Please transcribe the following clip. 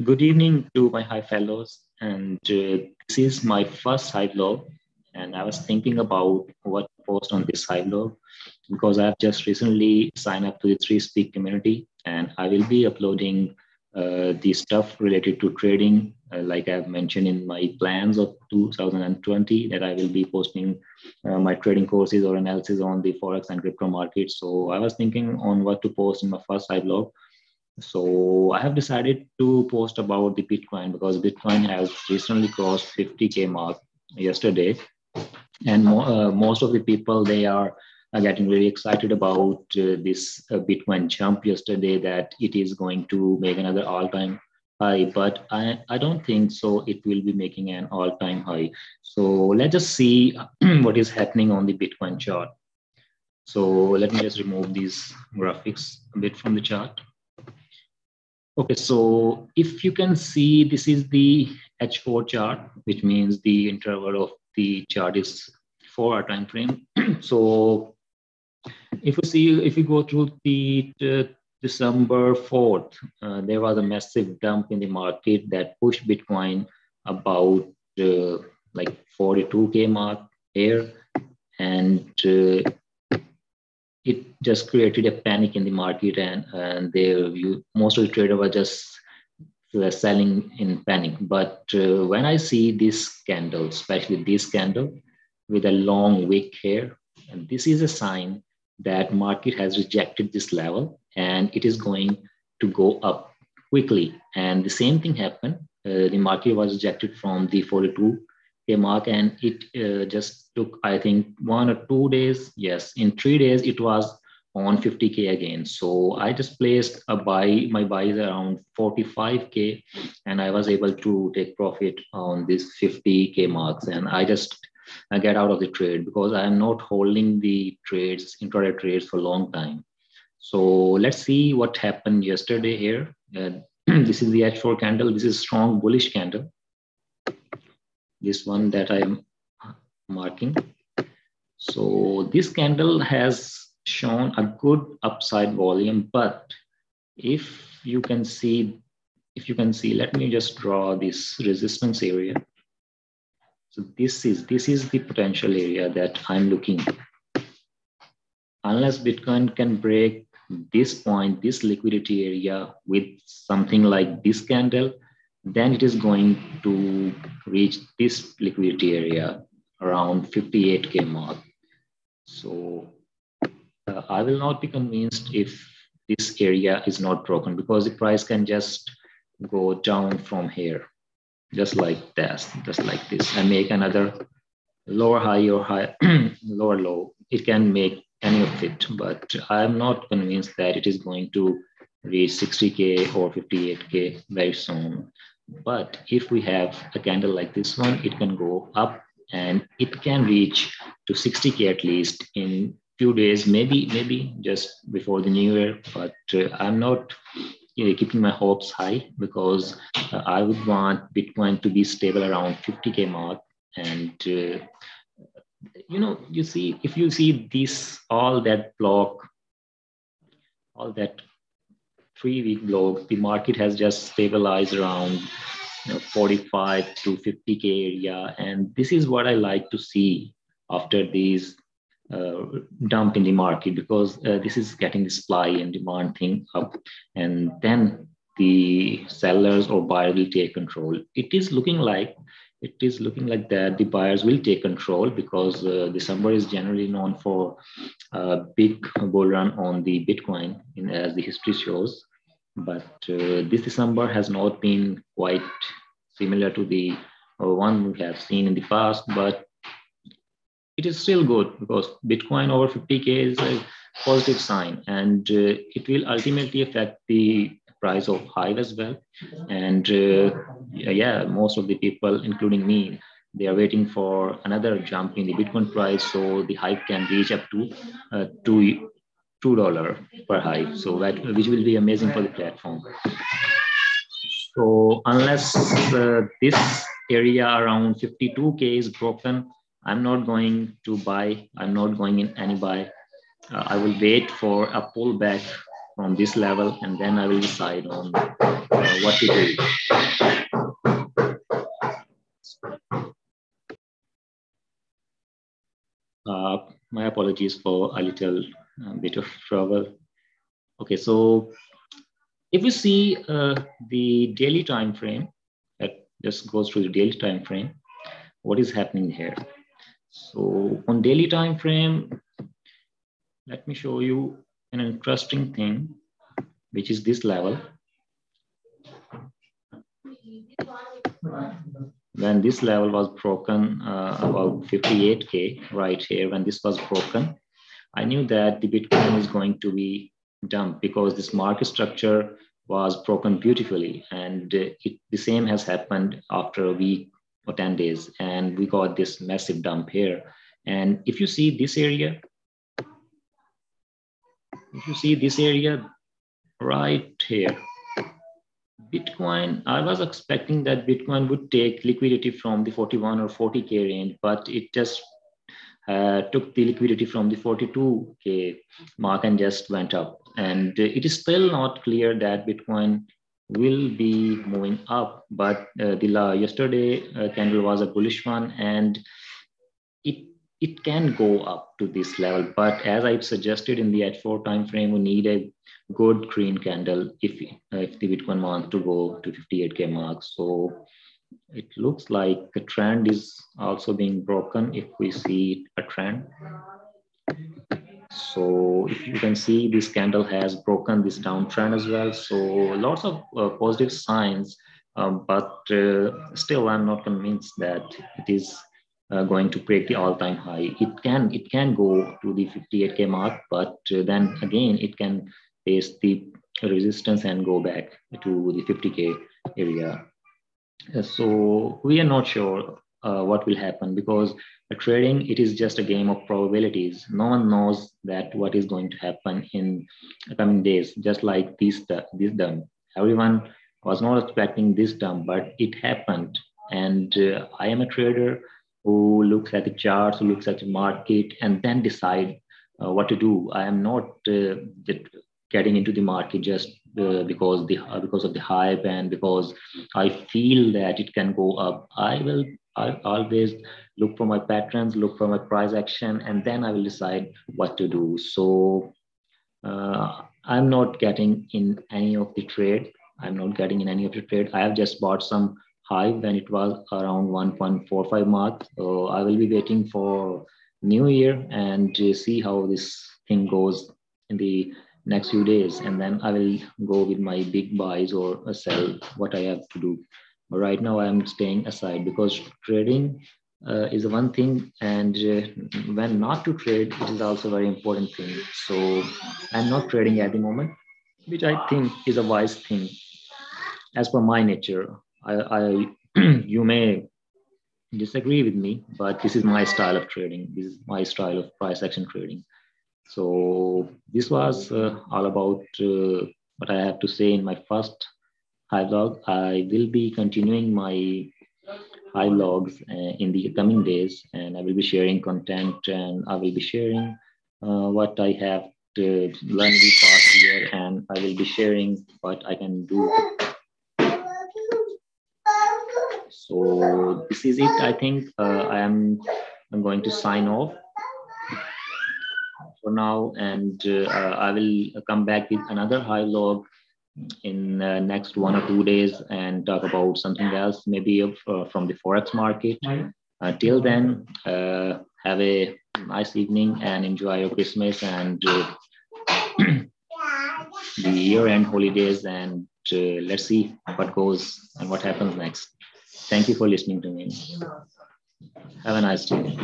Good evening to my Hive fellows. And uh, this is my first Hive log. And I was thinking about what to post on this Hive log because I've just recently signed up to the 3Speak community and I will be uploading uh, the stuff related to trading, uh, like I've mentioned in my plans of 2020, that I will be posting uh, my trading courses or analysis on the forex and crypto market. So I was thinking on what to post in my first Hive log. So I have decided to post about the Bitcoin because Bitcoin has recently crossed 50k mark yesterday, and mo- uh, most of the people they are, getting really excited about uh, this uh, Bitcoin jump yesterday that it is going to make another all-time high. But I I don't think so. It will be making an all-time high. So let's just see what is happening on the Bitcoin chart. So let me just remove these graphics a bit from the chart. Okay, so if you can see, this is the H4 chart, which means the interval of the chart is four hour time frame. so if you see, if you go through the, the December 4th, uh, there was a massive dump in the market that pushed Bitcoin about uh, like 42K mark here. And uh, it just created a panic in the market and, and they you, most of the traders were just uh, selling in panic. But uh, when i see this candle especially this candle with a long wick here and this is a sign that market has rejected this level and it is going to go up quickly. And the same thing happened uh, the market was rejected from the 42 a mark and it uh, just took i think one or two days. Yes in three days it was on 50k again. So i just placed a buy my buys around 45k and i was able to take profit on this 50k marks. And i just I get out of the trade because i am not holding the trades intraday trades for a long time. So let's see what happened yesterday here. Uh, this is the h4 candle. This is strong bullish candle this one that I'm marking. So this candle has shown a good upside volume, but if you can see, if you can see, let me just draw this resistance area. So this is, this is the potential area that I'm looking. Unless Bitcoin can break this point, this liquidity area with something like this candle, then it is going to reach this liquidity area around 58k mark. So uh, I will not be convinced if this area is not broken because the price can just go down from here, just like that, just like this, and make another lower high or high lower low. It can make any of it, but I'm not convinced that it is going to reach 60k or 58k very soon. But if we have a candle like this one, it can go up and it can reach to 60k at least in few days, maybe maybe just before the new year. But uh, I'm not you know, keeping my hopes high because uh, I would want Bitcoin to be stable around 50k mark. And uh, you know, you see, if you see this all that block, all that three week block, the market has just stabilized around you know, 45 to 50K area. And this is what I like to see after these uh, dump in the market because uh, this is getting the supply and demand thing up. And then the sellers or buyer will take control. It is looking like it is looking like that the buyers will take control because uh, December is generally known for a big bull run on the Bitcoin, in, as the history shows but uh, this December has not been quite similar to the uh, one we have seen in the past, but it is still good because Bitcoin over 50K is a positive sign and uh, it will ultimately affect the price of Hive as well. And uh, yeah, most of the people, including me, they are waiting for another jump in the Bitcoin price so the Hive can reach up to uh, two two dollar per hive. So that which will be amazing for the platform. So unless uh, this area around 52k is broken, I'm not going to buy. I'm not going in any buy. Uh, I will wait for a pullback from this level, and then I will decide on uh, what to do. Uh, my apologies for a little uh, bit of trouble. Okay, so if we see uh, the daily time frame, that just goes through the daily time frame, what is happening here? So on daily time frame, let me show you an interesting thing, which is this level. When this level was broken, uh, about 58K right here, when this was broken, I knew that the Bitcoin is going to be dumped because this market structure was broken beautifully. And it, the same has happened after a week or 10 days. And we got this massive dump here. And if you see this area, if you see this area right here, Bitcoin, I was expecting that Bitcoin would take liquidity from the 41 or 40K range, but it just uh, took the liquidity from the 42K mark and just went up. And it is still not clear that Bitcoin will be moving up, but uh, the yesterday uh, candle was a bullish one and it it can go up to this level. But as I've suggested in the H4 time frame, we need a good green candle if, uh, if the Bitcoin wants to go to 58K mark. So it looks like the trend is also being broken if we see a trend. So if you can see this candle has broken this downtrend as well. So lots of uh, positive signs, um, but uh, still I'm not convinced that it is uh, going to break the all-time high. It can it can go to the 58k mark, but uh, then again it can face the resistance and go back to the 50k area. Uh, so we are not sure uh, what will happen because trading it is just a game of probabilities. No one knows that what is going to happen in coming days. Just like this this dump, everyone was not expecting this dump, but it happened. And uh, I am a trader who looks at the charts, who looks at the market, and then decide uh, what to do. I am not uh, getting into the market just uh, because the uh, because of the hype and because I feel that it can go up. I will I always look for my patterns, look for my price action, and then I will decide what to do. So uh, I'm not getting in any of the trade. I'm not getting in any of the trade. I have just bought some Hive when it was around 1.45 mark. So I will be waiting for New Year and see how this thing goes in the next few days. And then I will go with my big buys or sell what I have to do. But right now I'm staying aside because trading uh, is one thing and uh, when not to trade it is also very important thing so i'm not trading at the moment which i think is a wise thing as per my nature I, I you may disagree with me, but this is my style of trading. This is my style of price action trading. So this was uh, all about uh, what I have to say in my first Hive log. I will be continuing my Hive logs uh, in the coming days, and I will be sharing content, and I will be sharing uh, what I have to learn the past year, and I will be sharing what I can do so this is it. I think uh, I am I'm going to sign off for now, and uh, I will come back with another Hive log in uh, next one or two days and talk about something else, maybe of, uh, from the forex market. Uh, till then, uh, have a nice evening and enjoy your Christmas and the year-end holidays. And let's see what goes and what happens next. Thank you for listening to me. Have a nice day.